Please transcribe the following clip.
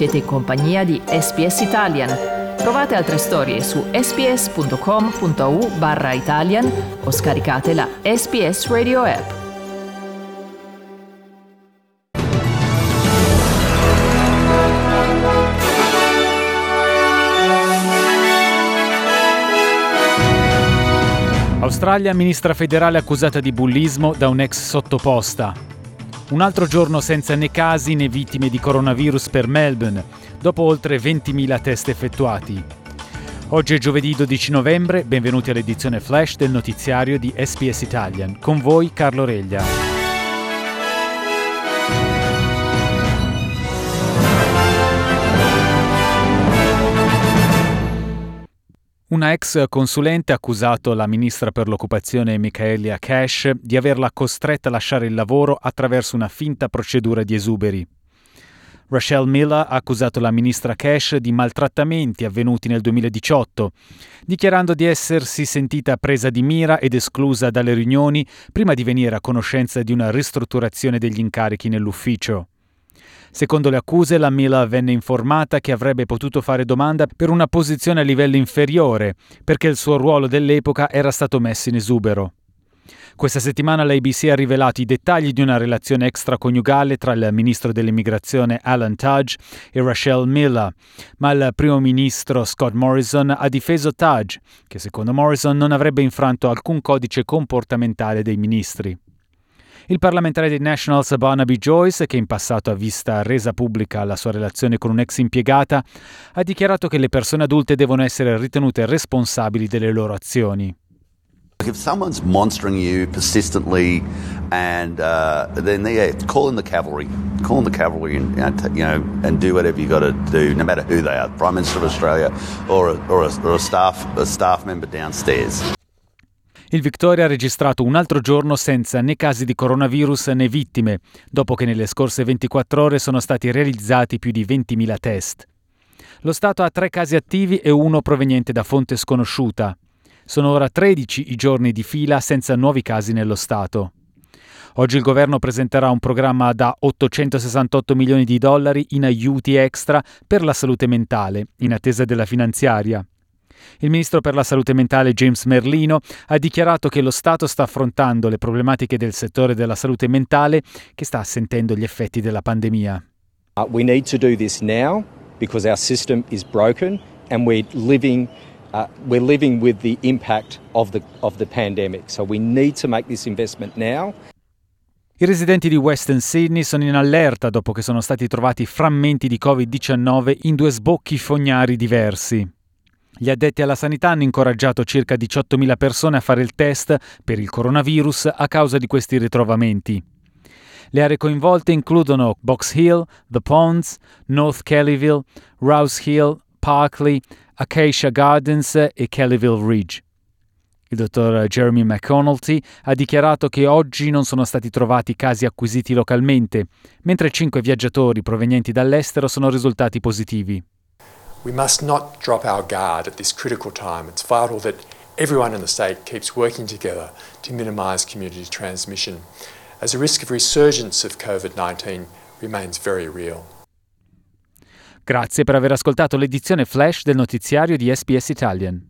Siete in compagnia di SPS Italian. Trovate altre storie su sps.com.au barra Italian o scaricate la SPS Radio app. Australia ministra federale accusata di bullismo da un ex sottoposta. Un altro giorno senza né casi né vittime di coronavirus per Melbourne, dopo oltre 20.000 test effettuati. Oggi è giovedì 12 novembre, benvenuti all'edizione flash del notiziario di SPS Italian. Con voi Carlo Reglia. Una ex consulente ha accusato la ministra per l'occupazione Michaelia Cash di averla costretta a lasciare il lavoro attraverso una finta procedura di esuberi. Rachel Miller ha accusato la ministra Cash di maltrattamenti avvenuti nel 2018, dichiarando di essersi sentita presa di mira ed esclusa dalle riunioni prima di venire a conoscenza di una ristrutturazione degli incarichi nell'ufficio. Secondo le accuse, la Mila venne informata che avrebbe potuto fare domanda per una posizione a livello inferiore, perché il suo ruolo dell'epoca era stato messo in esubero. Questa settimana l'ABC ha rivelato i dettagli di una relazione extraconiugale tra il ministro dell'immigrazione Alan Tudge e Rachelle Miller, ma il primo ministro Scott Morrison ha difeso Tudge, che secondo Morrison non avrebbe infranto alcun codice comportamentale dei ministri. Il parlamentare dei Nationals Barnaby Joyce, che in passato ha vista resa pubblica la sua relazione con un'ex impiegata, ha dichiarato che le persone adulte devono essere ritenute responsabili delle loro azioni. If someone's monstering you persistently, and uh, then yeah, call in the cavalry, call in the cavalry, and you know, t- you know and do whatever you got to do, no matter who they are, Prime Minister of Australia or a, or a, or a staff a staff member downstairs. Il Victoria ha registrato un altro giorno senza né casi di coronavirus né vittime, dopo che nelle scorse 24 ore sono stati realizzati più di 20.000 test. Lo Stato ha tre casi attivi e uno proveniente da fonte sconosciuta. Sono ora 13 i giorni di fila senza nuovi casi nello Stato. Oggi il governo presenterà un programma da 868 milioni di dollari in aiuti extra per la salute mentale, in attesa della finanziaria. Il ministro per la salute mentale James Merlino ha dichiarato che lo Stato sta affrontando le problematiche del settore della salute mentale che sta sentendo gli effetti della pandemia. Uh, we need to do this now because our system is broken and we're living uh, we're living with the impact of the of the pandemic. So we need to make this investment now. I residenti di Western Sydney sono in allerta dopo che sono stati trovati frammenti di Covid-19 in due sbocchi fognari diversi. Gli addetti alla sanità hanno incoraggiato circa 18.000 persone a fare il test per il coronavirus a causa di questi ritrovamenti. Le aree coinvolte includono Box Hill, The Ponds, North Kellyville, Rouse Hill, Parkley, Acacia Gardens e Kellyville Ridge. Il dottor Jeremy McConaughey ha dichiarato che oggi non sono stati trovati casi acquisiti localmente, mentre cinque viaggiatori provenienti dall'estero sono risultati positivi. We must not drop our guard at this critical time. It's vital that everyone in the state keeps working together to minimise community transmission, as the risk of resurgence of COVID 19 remains very real. Grazie per aver ascoltato l'edizione flash del notiziario di SBS Italian.